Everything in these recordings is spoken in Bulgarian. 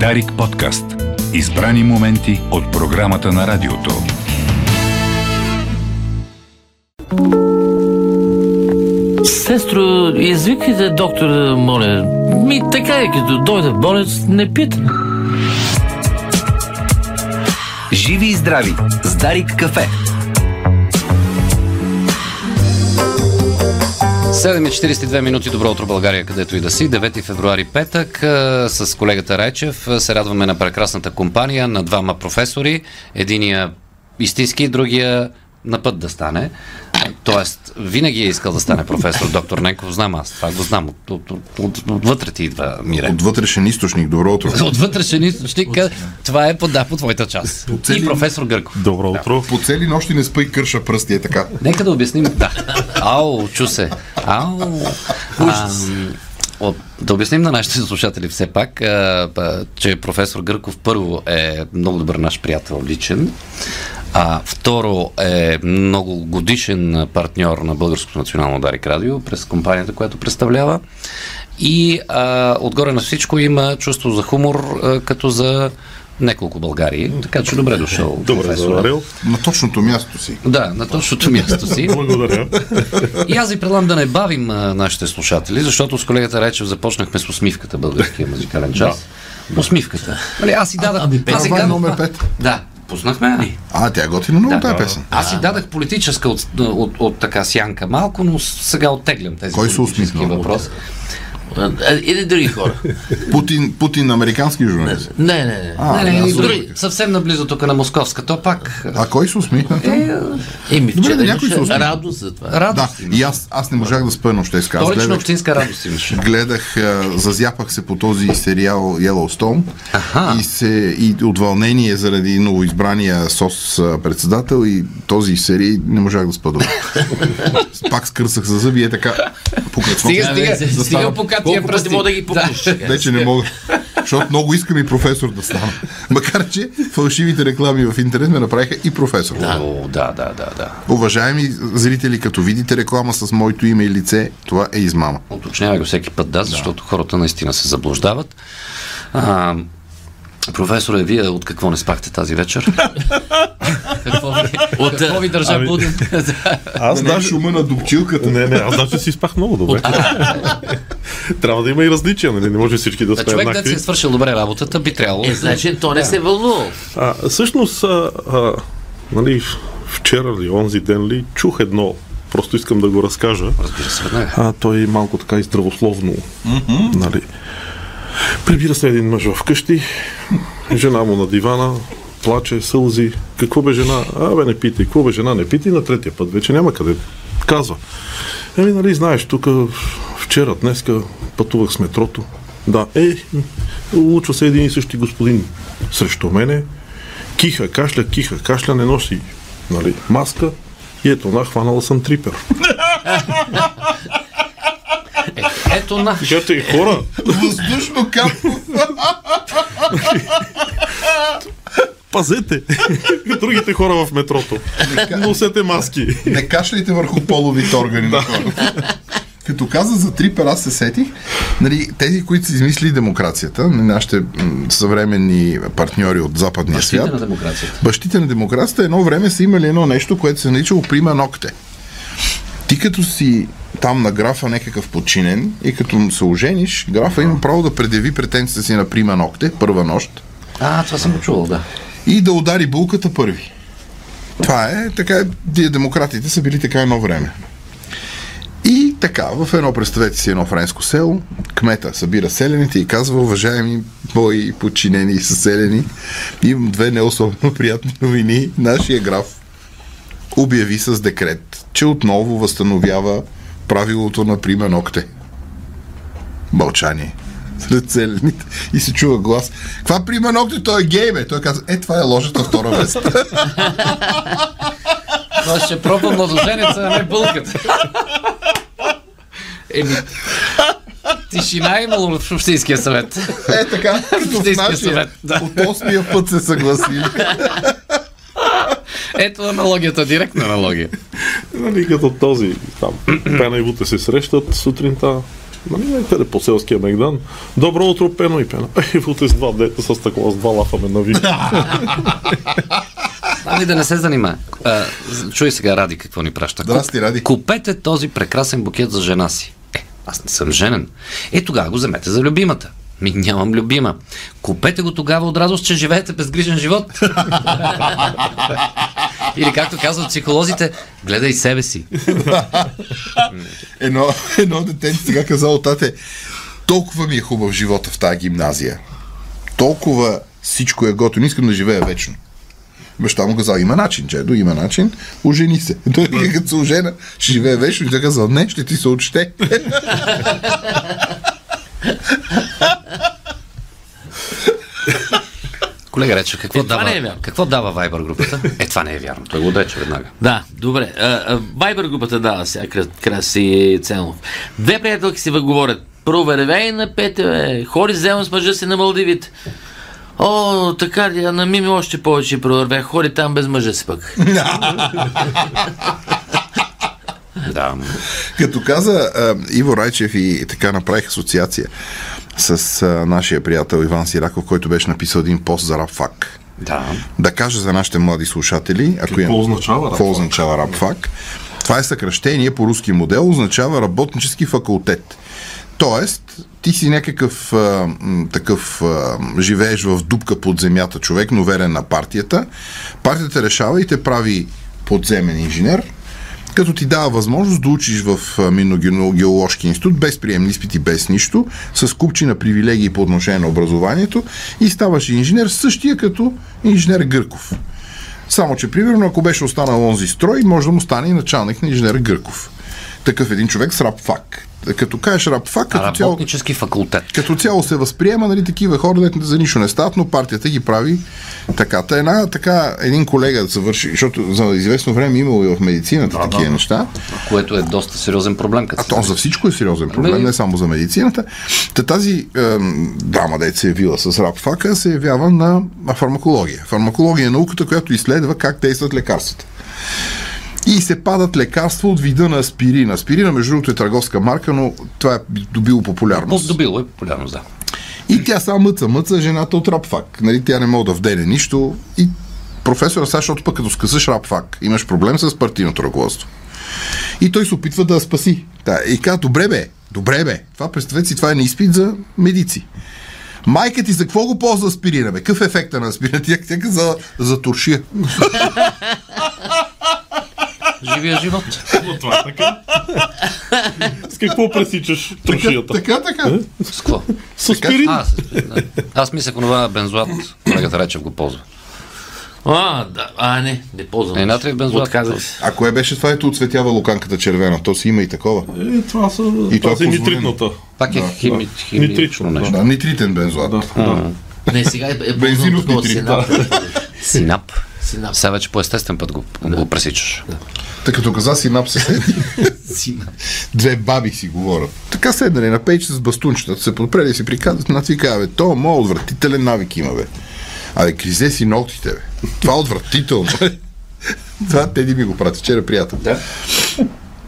Дарик подкаст. Избрани моменти от програмата на радиото. Сестро, извикайте доктора, моля. Ми така е, като дойде болец, не пита. Живи и здрави с Дарик кафе. 7.42 минути. Добро утро, България, където и да си. 9 февруари петък с колегата Райчев се радваме на прекрасната компания на двама професори. Единия истински, другия на път да стане. Тоест, винаги е искал да стане професор, доктор Ненков, знам аз. Това го знам. От, от, от, от, отвътре ти идва, Мире. От вътрешен източник, добро утро. От вътрешен източник, това е по, да, по твоята част. И професор Гърков. Добро утро. По цели нощи не спа и кърша пръсти, е така. Нека да обясним. Да. Ау, чу се. Ау. А, от, да обясним на нашите слушатели все пак, а, а, че професор Гърков първо е много добър наш приятел личен. А, второ е много годишен партньор на Българското национално Дарик Радио през компанията, която представлява. И а, отгоре на всичко има чувство за хумор, а, като за няколко Българии. Така че добре дошъл. Добре, заварил. На точното място си. Да, на точното място си. Благодаря. И аз ви предлагам да не бавим а, нашите слушатели, защото с колегата Речев започнахме с усмивката, българския музикален час. Усмивката. Нали, аз си дадах... ами, аз си номер 5. Да, пуснахме. ли? А, тя е готина много Да. тази песен. Аз си дадах политическа от, от, от, така сянка малко, но сега оттеглям тези Кой се усмихна? въпроси. А, Или други хора. Путин, Путин американски журналист. Не, не, не. А, Не, не, други, разбрах. съвсем наблизо тук на Московска. То пак А кой се усмихна? там? Еми, Добре, да някой се усмихна. радост за това. Да, радост. и аз, аз не можах да спя нощеска. Аз гледах, общинска радост имаше. гледах зазяпах се по този сериал Yellowstone Аха. и, се, и от вълнение заради новоизбрания СОС председател и този серии не можах да добре. Пак скърсах за зъби и е така. Стига, стига, Да, стига по пъти пръсти. мога да ги пукнеш? сега? Вече не мога. Защото много искам и професор да стана. Макар, че фалшивите реклами в интернет ме направиха и професор. О, да, да, да, да. Уважаеми зрители, като видите реклама с моето име и лице, това е измама. Уточнявай го всеки път, да, защото хората наистина се заблуждават. А, професоре, вие от какво не спахте тази вечер? какво ви, От, какво ви държа ами- буден? Аз Да не даже... шума на дупчилката. Не, не, аз даже си спах много добре. Трябва да има и различия, нали? Не може всички да А сме човек, да си еднакви. е свършил добре работата, би трябвало. Е, значи, то не се вълнува. А, всъщност, а, а, нали, вчера ли, онзи ден ли, чух едно, просто искам да го разкажа. Разбира се, веднага. А, той малко така и здравословно. Нали. Прибира се един мъж вкъщи, жена му на дивана, плаче, сълзи. Какво бе жена? А, бе, не питай. Какво бе жена? Не питай на третия път. Вече няма къде. Казва. Еми, нали, знаеш, тук вчера, днеска пътувах с метрото. Да, е, улучва се един и същи господин срещу мене. Киха, кашля, киха, кашля, не носи нали, маска. И ето, на, хванала съм трипер. Ето на. Кажете, и хора, Въздушно капко. пазете другите хора в метрото. Носете маски. Не кашляйте върху половите органи на хората. Като каза за трипер, аз се сетих, нали, тези, които са измислили демокрацията, нали, нашите съвременни партньори от западния Бащите свят, на демокрацията. бащите на демокрацията едно време са имали едно нещо, което се наричало прима ногте. Ти като си там на графа някакъв подчинен и като се ожениш, графа има право да предяви претенцията си на прима ногте, първа нощ, А, това съм го чувал, да. и да удари булката първи. Това е, така е, демократите са били така едно време. Така, в едно, представете си едно френско село, кмета събира селените и казва, уважаеми мои подчинени и съселени, имам две не особено приятни новини. Нашия граф обяви с декрет, че отново възстановява правилото на прима ногте. Мълчание. Сред селените. И се чува глас. Каква прима ногте? Той е гей, бе. Той казва, е, това е ложата втора вест. Това ще пробва младоженеца, а не бълката. Еми, тишина е имало в Общинския съвет. Е, така, като в нашия. съвет, да. От осмия път се съгласили. Ето аналогията, директна аналогия. Нали, като този там, Пена и Вуте се срещат сутринта, Нали, някъде по селския Мегдан. Добро утро, Пено и Пено. Ей, с два дета с такова, с два лафа ме нави. Ами да не се занимава. А, Чуй сега, Ради, какво ни праща. Здрасти, Ради. Купете този прекрасен букет за жена си. Аз не съм женен. Е, тогава го вземете за любимата. Ми нямам любима. Купете го тогава от радост, че живеете безгрижен живот. Или както казват психолозите, гледай себе си. Едно, едно дете сега казало, тате, толкова ми е хубав живота в тази гимназия. Толкова всичко е готово. Искам да живея вечно. Баща му казал, има начин, Джедо, има начин, ожени се. Той като се ожена, ще живее вечно и той казал, не, ще ти се отчете. Колега рече, какво, Е, дава, не е вярно. какво дава Вайбър групата? Е, това не е вярно. Той го отрече веднага. Да, добре. Вайбер групата дава сега Кра- Краси Ценов. Две приятелки си говорят. Провервей на пете, бе. Хори взема с мъжа си на Малдивите. О, така ли, а на Мими още повече провервей. Хори там без мъжа си пък. Да. Като каза Иво Райчев и така направих асоциация с нашия приятел Иван Сираков, който беше написал един пост за рапфак. Да. Да кажа за нашите млади слушатели, ако Какво означава Какво означава рапфак? Това е съкръщение по руски модел, означава работнически факултет. Тоест, ти си някакъв а, такъв а, живееш в дупка под земята човек, но верен на партията. Партията решава и те прави подземен инженер, като ти дава възможност да учиш в а, Минно-геоложки институт без приемни изпити, без нищо, с купчина привилегии по отношение на образованието и ставаш инженер същия като инженер Гърков. Само, че примерно, ако беше останал онзи строй, може да му стане и началник на инженер Гърков. Такъв един човек с рапфак. Като кажеш рапфак, като цяло, факултет. като цяло се възприема, нали, такива хора, дето за нищо не стават, но партията ги прави така. Та една, така, един колега завърши, защото за известно време имало и в медицината да, такива да, неща. Което е доста сериозен проблем. Като А то за всичко е сериозен проблем, Ами- не само за медицината. Та тази ем, дама, дете се е явила с рапфака, се явява на фармакология. Фармакология е науката, която изследва как действат лекарствата. И се падат лекарства от вида на аспирин. Аспирина, между другото, е търговска марка, но това е добило популярност. Добило е популярност, да. И тя само мъца, мъца жената от рапфак. Нали, тя не може да вдене нищо. И професора, сега, защото пък като скъсаш рапфак, имаш проблем с партийното ръководство. И той се опитва да я спаси. Да, и казва, добре бе, добре бе. Това представете си, това е на изпит за медици. Майка ти за какво го ползва аспирина, бе? Какъв е ефекта на аспирина? Тя, тя каза за туршия. Живия живот. Но това е така. С какво пресичаш трошията? така, така. С какво? С аспирин. Аз мислех, онова бензоат, колегата Речев го ползва. А, да. А, не, не ползвам. Е, натриев бензоат. Отказах се. А кое беше това, ето оцветява луканката червена? То си има и такова. Е, това са, И това това е е нитритната. Пак е Да, хими, хими, Нитрично, нещо. Да, нитритен бензоат. Да, да. Не, сега е, е Бензинов такова нитрит, синап. Синап. Синап. Сега вече по естествен път го, го пресичаш. Тъй като каза синап се. Две баби си говорят. Така седнали на пейч с бастунчета, се подпрели и си приказват, на ти казва, бе, то моят отвратителен навик има, бе. Абе, гризе си ногтите, бе. Това е отвратително. това Теди ми го прати, вчера приятел. Да.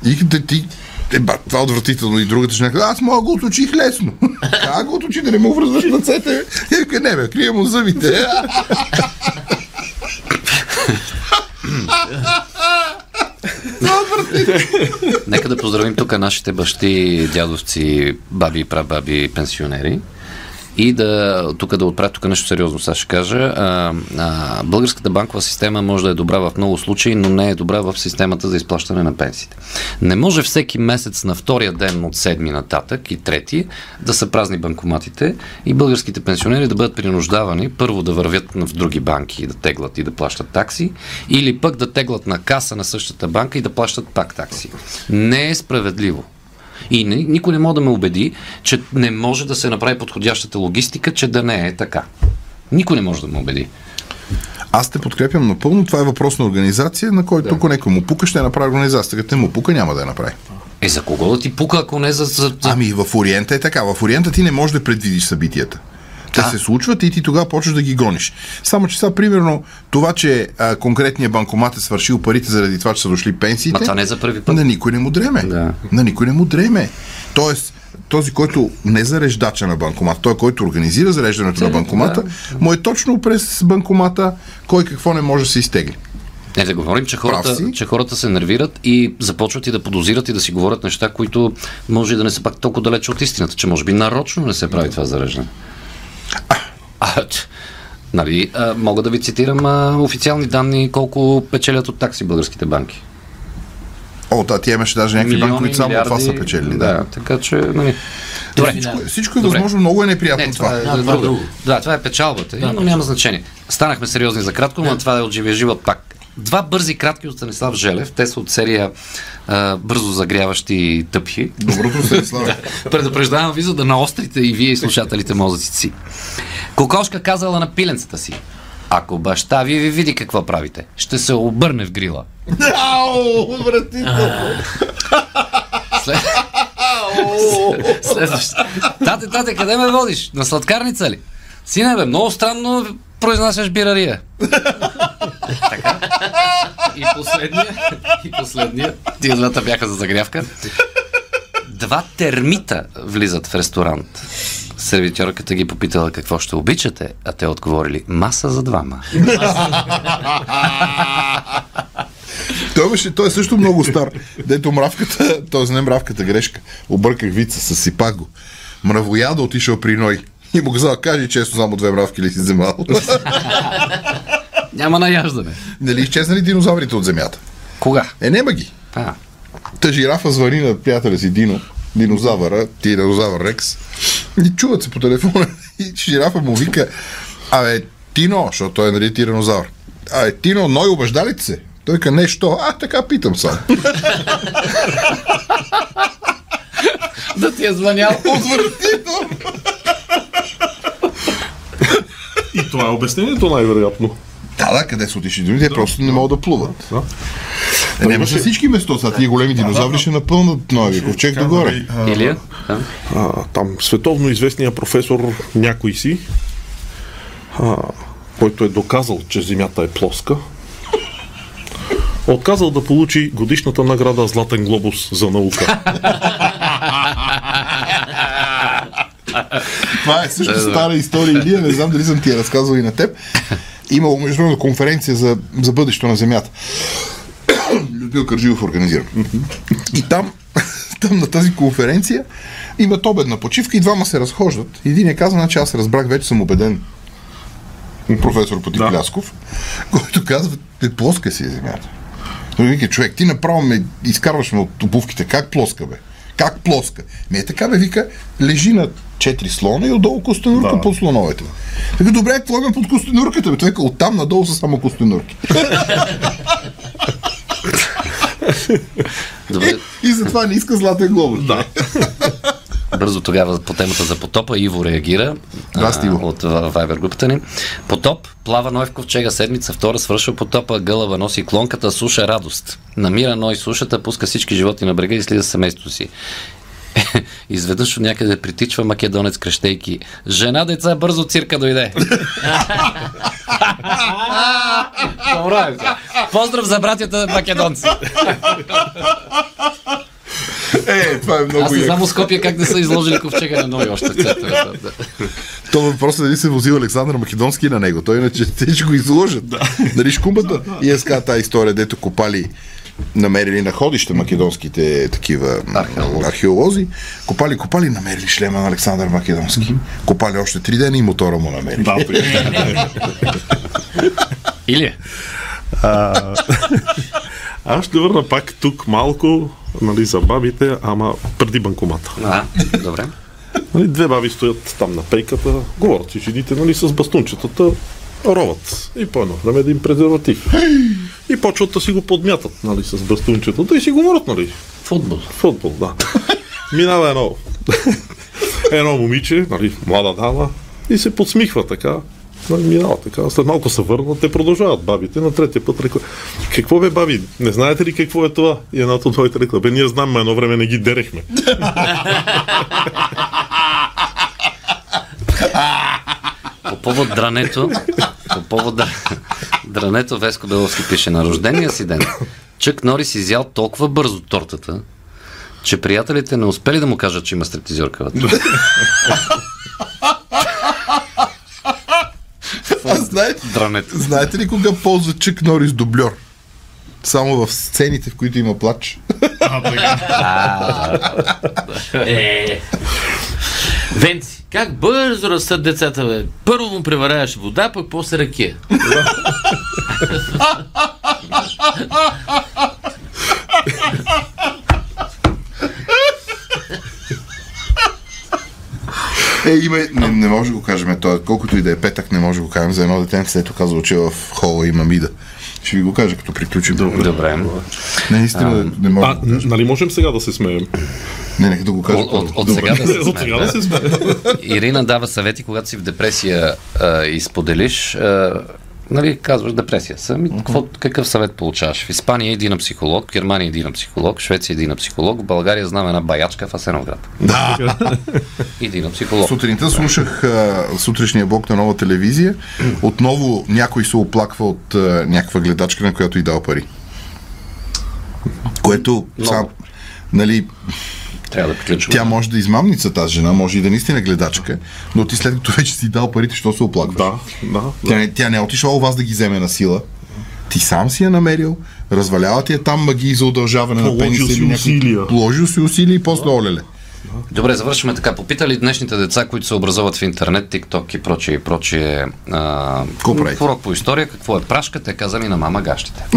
И да ти, е, ба, това е отвратително. И другата жена казва, аз мога да го оточих лесно. как го оточи, да не му връзваш ръцете? вика, не бе, крия му зъбите. Нека да поздравим тук нашите бащи, дядовци, баби прабаби, пенсионери. И да, тук да отправя тук нещо сериозно, сега ще кажа. А, а, българската банкова система може да е добра в много случаи, но не е добра в системата за изплащане на пенсиите. Не може всеки месец на втория ден от седми нататък и трети да са празни банкоматите и българските пенсионери да бъдат принуждавани първо да вървят в други банки и да теглат и да плащат такси, или пък да теглат на каса на същата банка и да плащат пак такси. Не е справедливо. И ни- никой не може да ме убеди, че не може да се направи подходящата логистика, че да не е така. Никой не може да ме убеди. Аз те подкрепям напълно. Това е въпрос на организация, на който ако някой му пука, ще я направи организацията. Като не му пука, няма да я направи. Е, за кого да ти пука, ако не за... за, за... Ами в Ориента е така. В Ориента ти не можеш да предвидиш събитията. Те Да. се случват и ти тогава почваш да ги гониш. Само, че сега, примерно, това, че а, конкретният банкомат е свършил парите заради това, че са дошли пенсиите, Ма това не е за първи път. на никой не му дреме. Да. На никой не му дреме. Тоест, този, който не зареждача на банкомата, той, който организира зареждането на банкомата, му е точно през банкомата кой какво не може да се изтегли. Не, да говорим, че хората, че хората се нервират и започват и да подозират и да си говорят неща, които може и да не са пак толкова далече от истината, че може би нарочно не се прави това зареждане. А, нали, а, мога да ви цитирам а, официални данни колко печелят от такси българските банки. О, да, ти имаше даже някакви банки, които само това са печели. Да. Да, така че, нали. Добре. Финал. Всичко е Добре. възможно, много е неприятно Не, това. това е, Да, да, това е друго. Да, това е печалбата, да, но няма значение. Станахме сериозни за кратко, но това е от живия живот пак. Два бързи кратки от Станислав Желев. Те са от серия а, бързо загряващи тъпи. Доброто се слава. Предупреждавам ви, за да наострите и вие и слушателите мозъците си. Кокошка казала на пиленцата си. Ако баща ви ви види какво правите, ще се обърне в грила. Ау. След... Следващо. Тате, тате, къде ме водиш? На сладкарница ли? Сине, бе, много странно произнасяш бирария. така. И последния, и последния, тия двата бяха за загрявка. Два термита влизат в ресторант. Сервитьорката ги попитала какво ще обичате, а те отговорили маса за двама. Той, беше, той е също много стар. Дето мравката, т.е. не мравката грешка. Обърках вица, съсипах го. Мравояда отишъл при Ной. И му казал, кажи често само две мравки ли си вземал. Няма наяждане. нали изчезнали динозаврите от земята? Кога? Е, нема ги. А, Та жирафа звъни на приятеля си Дино, динозавъра, динозавър Рекс. И чуват се по телефона. И жирафа му вика, абе, Тино, защото той е нали тиранозавър. Абе, Тино, Ной обежда ли ти се? Той ка нещо. А, така питам само. да ти е звънял. И това е обяснението най-вероятно. Да, да, къде са отишли другите, просто не могат да плуват. Да. Е, няма за всички место, сега тия големи динозаври ще напълнат нови ковчег догоре. Илия? Да. а, там световно известния професор някой си, а, който е доказал, че Земята е плоска, отказал да получи годишната награда Златен глобус за наука. Това е също стара история, Илия, не знам дали съм ти я разказвал и на теб. Имало международна конференция за, за бъдещето на Земята. Людмил Кържилов организира. И там, там на тази конференция имат обедна почивка и двама се разхождат. Един е каза, значи аз разбрах, вече съм убеден професор Потиплясков, който казва, е плоска си е Земята. Той вика, човек, ти направо ме изкарваш ме от обувките. Как плоска, бе? Как плоска? Ми е така, бе, вика, лежи на четири слона и отдолу костенурка Да. под слоновете. Така, добре, какво има под костенурката, бе? Той вика, оттам надолу са само костенурки. Добре. и затова не иска златен глобус. Да. Бързо тогава по темата за потопа Иво реагира Стиво. от Viber групата ни. Потоп, плава Ной в ковчега седмица, втора свършва потопа, гълъба носи клонката, суша радост. Намира Ной сушата, пуска всички животни на брега и слиза семейството си. Изведнъж от някъде притичва македонец крещейки. Жена, деца, бързо цирка дойде. Поздрав за братята македонци. Е, това е Аз много не яко. знам у Скопия как не са изложили ковчега на Ной още центъра. Да, да. То въпросът е дали се возил Александър Македонски на него. Той иначе те ще го изложат. Да. Нали шкумбата? И е тази история, дето копали намерили находища македонските такива археолози. археолози. Копали, копали, намерили шлема на Александър Македонски. Копали още три дена и мотора му намерили. да. Или? Аз ще върна пак тук малко нали, за бабите, ама преди банкомата. А, добре. Нали, две баби стоят там на пейката, говорят си жените нали, с бастунчетата, роват. И по едно време един презерватив. И почват да си го подмятат нали, с бастунчетата и си говорят, нали, Футбол. футбол, да. Минава едно, едно момиче, нали, млада дама, и се подсмихва така. Нали, минава така. След малко се върнат, те продължават бабите. На третия път рекла, какво бе баби, не знаете ли какво е това? И едната от двоите рекла, бе ние знаем, ма едно време не ги дерехме. По повод дрането, по повод дра- дрането, Веско Беловски пише на рождения си ден. Чък Норис изял толкова бързо тортата, че приятелите не успели да му кажат, че има стриптизьорка вътре. А знаете, Дранете. знаете ли кога ползва Чък Норис дубльор? Само в сцените, в които има плач. Е. Венци, как бързо растат децата, бе. Първо му преваряваш вода, пък после ракия. Е, има, не, не може да го кажем, той, колкото и да е петък, не може да го кажем за едно детенце, ето казва, че в хола има мида. Ще ви го кажа, като приключим. Добре. Не, наистина, не може. А, нали можем сега да се смеем? Не, нека да го кажа. От, от, от Добре. сега да се От сега да се смеем. смеем. Ирина дава съвети, когато си в депресия а, и споделиш. А, нали, казваш депресия съм и какво, какъв съвет получаваш? В Испания иди на психолог, в Германия иди на психолог, в Швеция иди на психолог, в България знам една баячка в Асеновград. Да. Иди на психолог. Сутринта слушах а, сутрешния блок на нова телевизия. Отново някой се оплаква от а, някаква гледачка, на която и дал пари. Което, сам, нали, Трябва да приключваме. тя може да измамница тази жена, може и да наистина е гледачка, но ти след като вече си дал парите, що се оплакваш? Да, да. Тя, да. не- тя не е отишла у вас да ги вземе на сила. Ти сам си я намерил, развалява ти е там магии за удължаване на Положил пениса. си или някакво- усилия. Положил си усилия и после олеле. Добре, завършваме така. Попитали днешните деца, които се образуват в интернет, TikTok и прочие и прочие. А? Урок по история, какво е прашка, те казали на мама гащите.